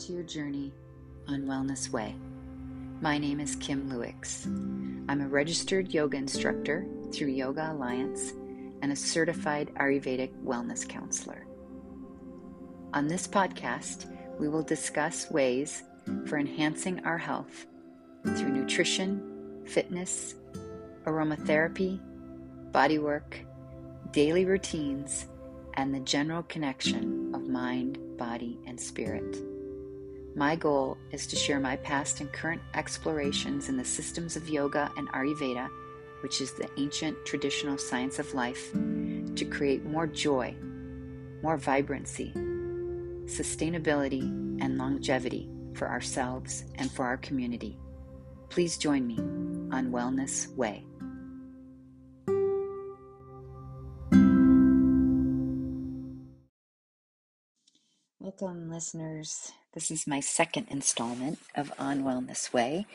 To your journey on Wellness Way. My name is Kim Lewicks. I'm a registered yoga instructor through Yoga Alliance and a certified Ayurvedic wellness counselor. On this podcast, we will discuss ways for enhancing our health through nutrition, fitness, aromatherapy, bodywork, daily routines, and the general connection of mind, body, and spirit. My goal is to share my past and current explorations in the systems of yoga and Ayurveda, which is the ancient traditional science of life, to create more joy, more vibrancy, sustainability, and longevity for ourselves and for our community. Please join me on Wellness Way. Welcome, listeners. This is my second installment of On Wellness Way.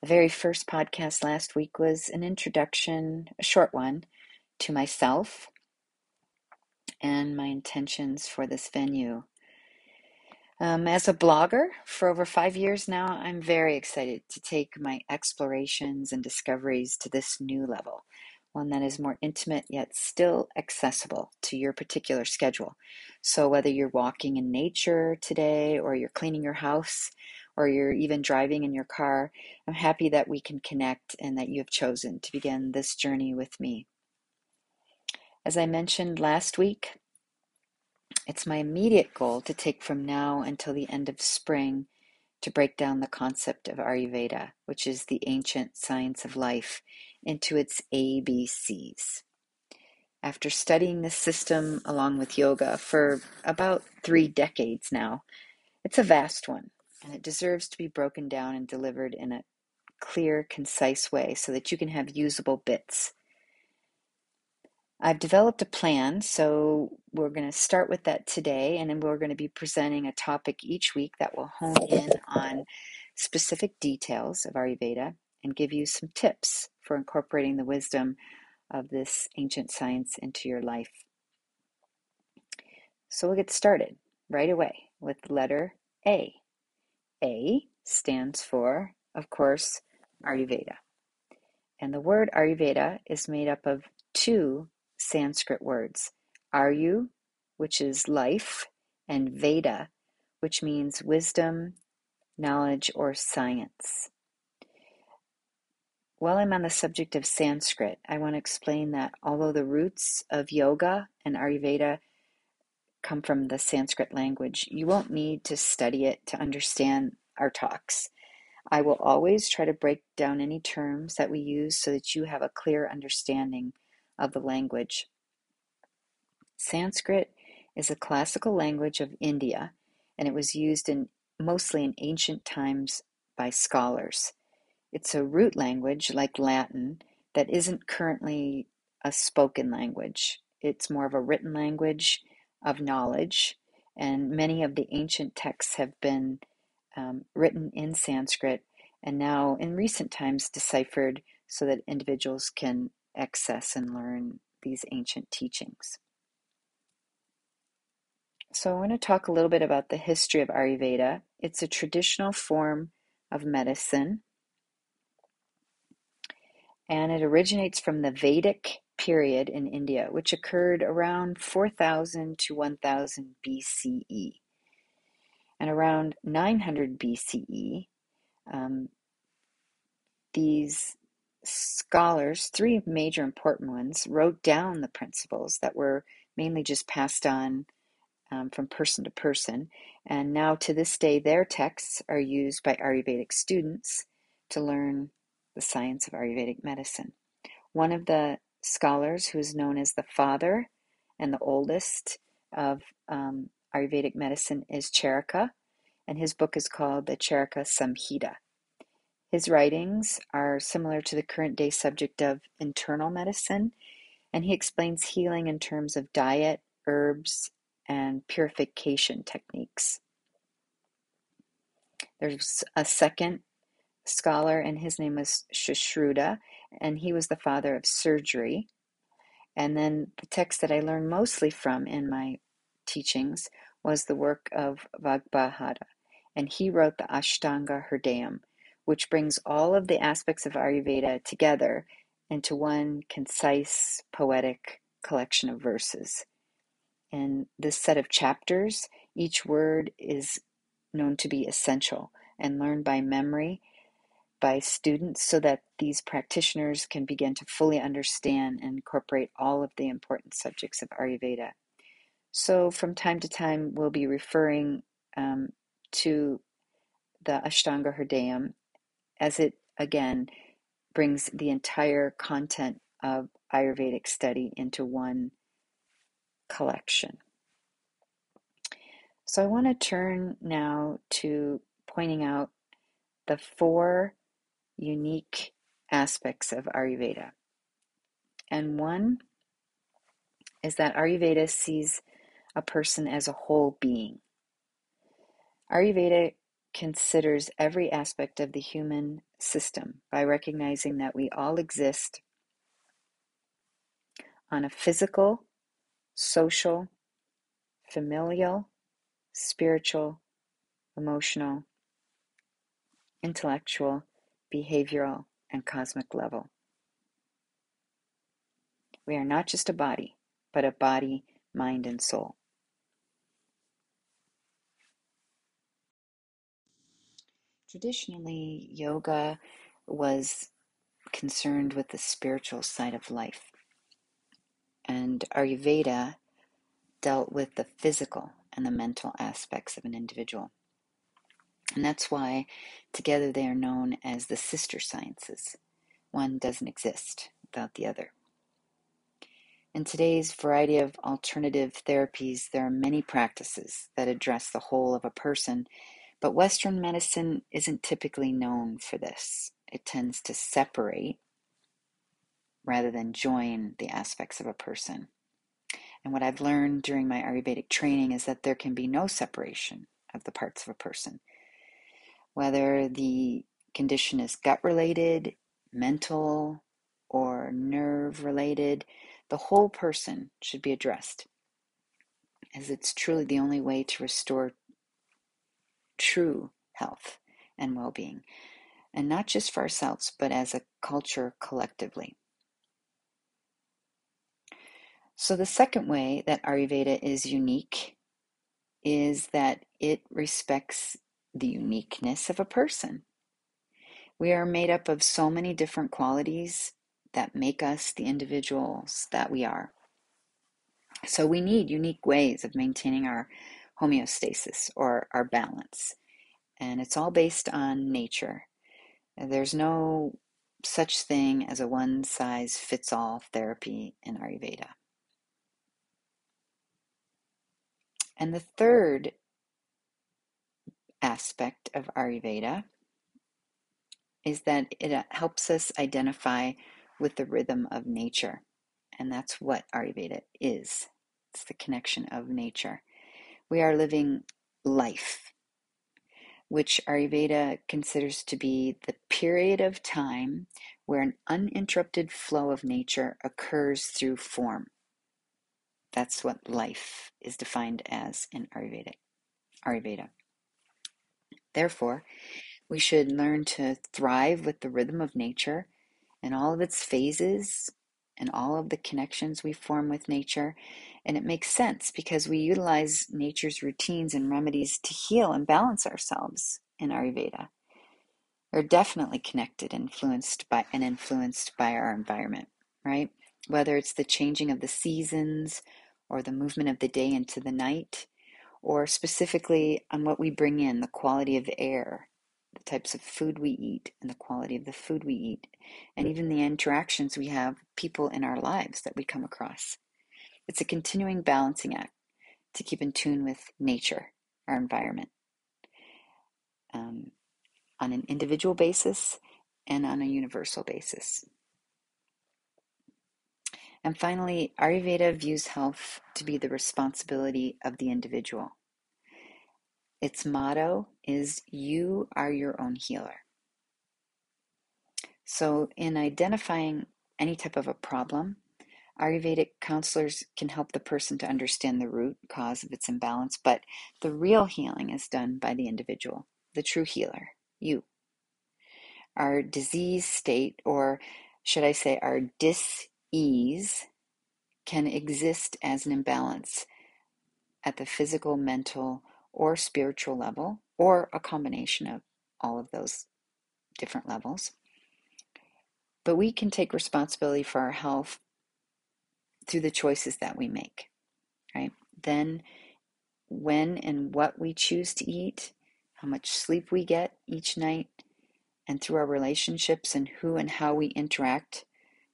The very first podcast last week was an introduction, a short one, to myself and my intentions for this venue. Um, as a blogger for over five years now, I'm very excited to take my explorations and discoveries to this new level one that is more intimate yet still accessible to your particular schedule. So, whether you're walking in nature today, or you're cleaning your house, or you're even driving in your car, I'm happy that we can connect and that you have chosen to begin this journey with me. As I mentioned last week, it's my immediate goal to take from now until the end of spring to break down the concept of Ayurveda, which is the ancient science of life, into its ABCs. After studying this system along with yoga for about three decades now, it's a vast one and it deserves to be broken down and delivered in a clear, concise way so that you can have usable bits. I've developed a plan, so we're going to start with that today, and then we're going to be presenting a topic each week that will hone in on specific details of Ayurveda and give you some tips for incorporating the wisdom of this ancient science into your life. So we'll get started right away with letter A. A stands for, of course, Ayurveda. And the word Ayurveda is made up of two Sanskrit words Ayu, which is life, and Veda, which means wisdom, knowledge, or science. While I'm on the subject of Sanskrit, I want to explain that although the roots of yoga and Ayurveda come from the Sanskrit language, you won't need to study it to understand our talks. I will always try to break down any terms that we use so that you have a clear understanding of the language. Sanskrit is a classical language of India, and it was used in mostly in ancient times by scholars. It's a root language like Latin that isn't currently a spoken language. It's more of a written language of knowledge, and many of the ancient texts have been um, written in Sanskrit and now in recent times deciphered so that individuals can access and learn these ancient teachings. So, I want to talk a little bit about the history of Ayurveda. It's a traditional form of medicine and it originates from the Vedic period in India, which occurred around 4000 to 1000 BCE. And around 900 BCE, um, these scholars, three major important ones, wrote down the principles that were mainly just passed on um, from person to person. And now to this day, their texts are used by Ayurvedic students to learn the science of Ayurvedic medicine. One of the scholars who is known as the father and the oldest of um, Ayurvedic medicine is Charaka, and his book is called the Charaka Samhita. His writings are similar to the current day subject of internal medicine, and he explains healing in terms of diet, herbs, and purification techniques. There's a second scholar, and his name was Sushruta, and he was the father of surgery. And then the text that I learned mostly from in my teachings was the work of Vagbhata. and he wrote the Ashtanga Hridayam, which brings all of the aspects of Ayurveda together into one concise, poetic collection of verses. In this set of chapters, each word is known to be essential and learned by memory by students so that these practitioners can begin to fully understand and incorporate all of the important subjects of Ayurveda. So, from time to time, we'll be referring um, to the Ashtanga Hridayam as it again brings the entire content of Ayurvedic study into one collection. So I want to turn now to pointing out the four unique aspects of Ayurveda. And one is that Ayurveda sees a person as a whole being. Ayurveda considers every aspect of the human system by recognizing that we all exist on a physical, social, familial, spiritual, emotional, intellectual, behavioral, and cosmic level. We are not just a body, but a body, mind, and soul. Traditionally, yoga was concerned with the spiritual side of life, and Ayurveda dealt with the physical and the mental aspects of an individual. And that's why together they are known as the sister sciences. One doesn't exist without the other. In today's variety of alternative therapies, there are many practices that address the whole of a person, but Western medicine isn't typically known for this. It tends to separate rather than join the aspects of a person. And what I've learned during my Ayurvedic training is that there can be no separation of the parts of a person. Whether the condition is gut related, mental, or nerve related, the whole person should be addressed, as it's truly the only way to restore true health and well being, and not just for ourselves, but as a culture collectively. So, the second way that Ayurveda is unique is that it respects the uniqueness of a person. We are made up of so many different qualities that make us the individuals that we are. So, we need unique ways of maintaining our homeostasis or our balance. And it's all based on nature. There's no such thing as a one size fits all therapy in Ayurveda. And the third aspect of Ayurveda is that it uh, helps us identify with the rhythm of nature. And that's what Ayurveda is it's the connection of nature. We are living life, which Ayurveda considers to be the period of time where an uninterrupted flow of nature occurs through form. That's what life is defined as in Ayurveda. Ayurveda. Therefore, we should learn to thrive with the rhythm of nature and all of its phases and all of the connections we form with nature. And it makes sense because we utilize nature's routines and remedies to heal and balance ourselves in Ayurveda. We're definitely connected, influenced by and influenced by our environment, right? Whether it's the changing of the seasons or the movement of the day into the night, or specifically on what we bring in, the quality of the air, the types of food we eat, and the quality of the food we eat, and even the interactions we have people in our lives that we come across. It's a continuing balancing act to keep in tune with nature, our environment, um, on an individual basis and on a universal basis. And finally, Ayurveda views health to be the responsibility of the individual. Its motto is You are your own healer. So, in identifying any type of a problem, Ayurvedic counselors can help the person to understand the root cause of its imbalance, but the real healing is done by the individual, the true healer, you. Our disease state, or should I say, our dis ease, can exist as an imbalance at the physical, mental, or spiritual level, or a combination of all of those different levels. But we can take responsibility for our health through the choices that we make, right? Then, when and what we choose to eat, how much sleep we get each night, and through our relationships and who and how we interact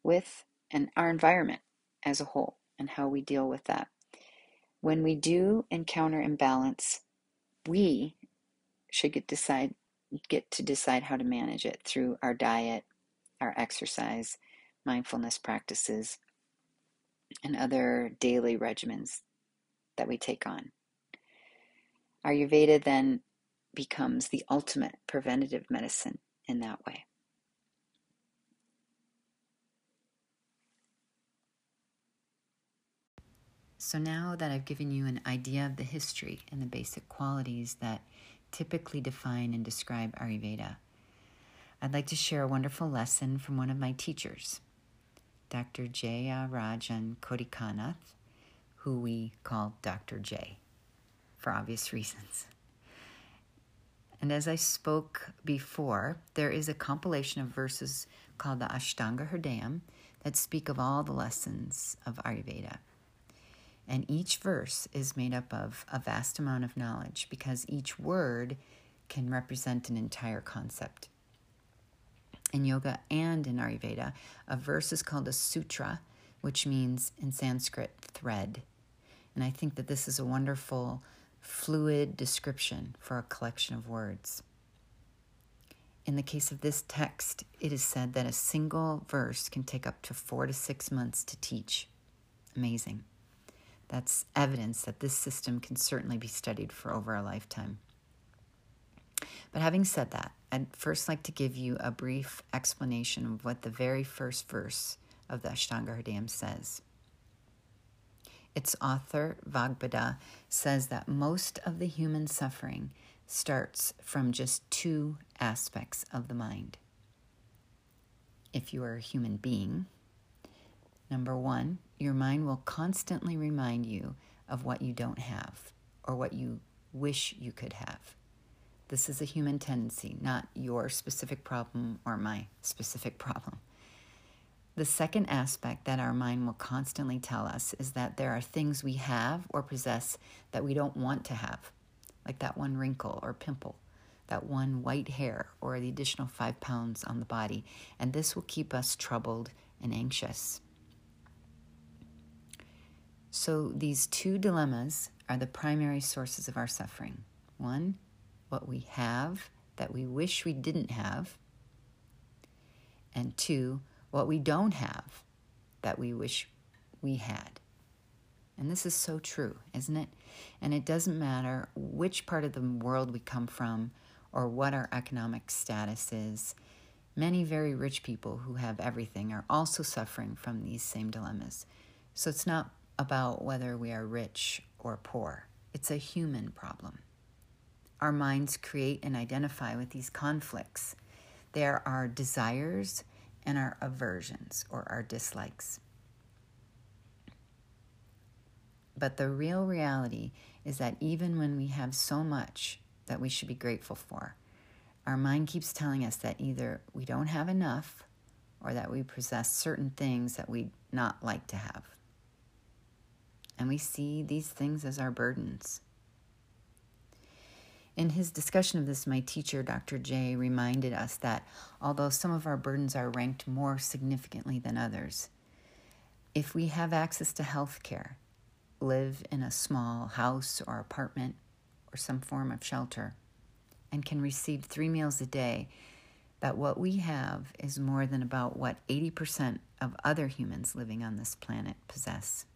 with and our environment as a whole and how we deal with that. When we do encounter imbalance, we should get decide get to decide how to manage it through our diet, our exercise, mindfulness practices, and other daily regimens that we take on. Ayurveda then becomes the ultimate preventative medicine in that way. So, now that I've given you an idea of the history and the basic qualities that typically define and describe Ayurveda, I'd like to share a wonderful lesson from one of my teachers, Dr. Jaya Rajan Kodikanath, who we call Dr. J for obvious reasons. And as I spoke before, there is a compilation of verses called the Ashtanga Hridayam that speak of all the lessons of Ayurveda. And each verse is made up of a vast amount of knowledge because each word can represent an entire concept. In yoga and in Ayurveda, a verse is called a sutra, which means in Sanskrit thread. And I think that this is a wonderful, fluid description for a collection of words. In the case of this text, it is said that a single verse can take up to four to six months to teach. Amazing. That's evidence that this system can certainly be studied for over a lifetime. But having said that, I'd first like to give you a brief explanation of what the very first verse of the Ashtanga Hridayam says. Its author, Vagbhata, says that most of the human suffering starts from just two aspects of the mind. If you are a human being, Number one, your mind will constantly remind you of what you don't have or what you wish you could have. This is a human tendency, not your specific problem or my specific problem. The second aspect that our mind will constantly tell us is that there are things we have or possess that we don't want to have, like that one wrinkle or pimple, that one white hair, or the additional five pounds on the body, and this will keep us troubled and anxious. So, these two dilemmas are the primary sources of our suffering. One, what we have that we wish we didn't have. And two, what we don't have that we wish we had. And this is so true, isn't it? And it doesn't matter which part of the world we come from or what our economic status is. Many very rich people who have everything are also suffering from these same dilemmas. So it's not about whether we are rich or poor. It's a human problem. Our minds create and identify with these conflicts. There are desires and our aversions or our dislikes. But the real reality is that even when we have so much that we should be grateful for, our mind keeps telling us that either we don't have enough or that we possess certain things that we'd not like to have and we see these things as our burdens. In his discussion of this, my teacher, Dr. J, reminded us that although some of our burdens are ranked more significantly than others, if we have access to health care, live in a small house or apartment or some form of shelter, and can receive three meals a day, that what we have is more than about what 80% of other humans living on this planet possess.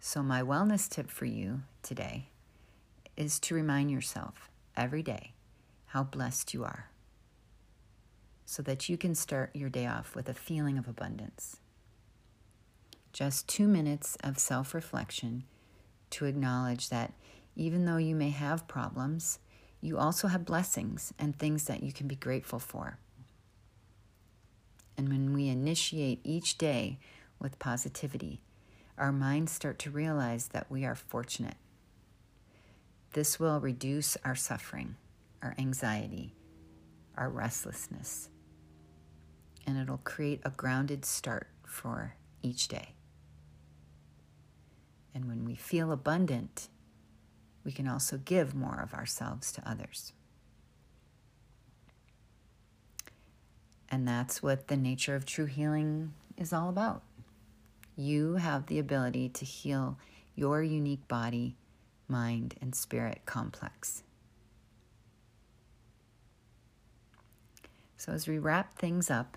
So, my wellness tip for you today is to remind yourself every day how blessed you are. so that you can start your day off with a feeling of abundance. Just two minutes of self reflection to acknowledge that even though you may have problems, you also have blessings and things that you can be grateful for. And when we initiate each day with positivity, our minds start to realize that we are fortunate. This will reduce our suffering, our anxiety, our restlessness, and it'll create a grounded start for each day. And when we feel abundant, we can also give more of ourselves to others. And that's what the nature of true healing is all about. You have the ability to heal your unique body, mind, and spirit complex. So, as we wrap things up,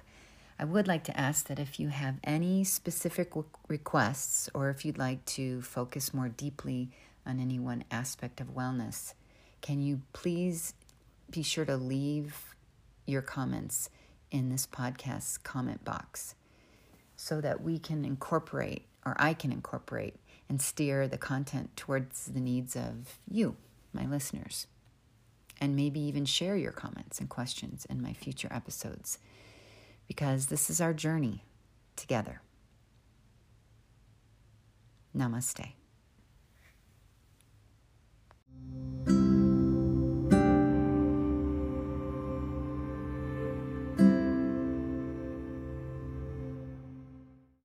I would like to ask that if you have any specific requests or if you'd like to focus more deeply on any one aspect of wellness, can you please be sure to leave your comments in this podcast's comment box so that we can incorporate, or I can incorporate, and steer the content towards the needs of you, my listeners. And maybe even share your comments and questions in my future episodes because this is our journey together. Namaste.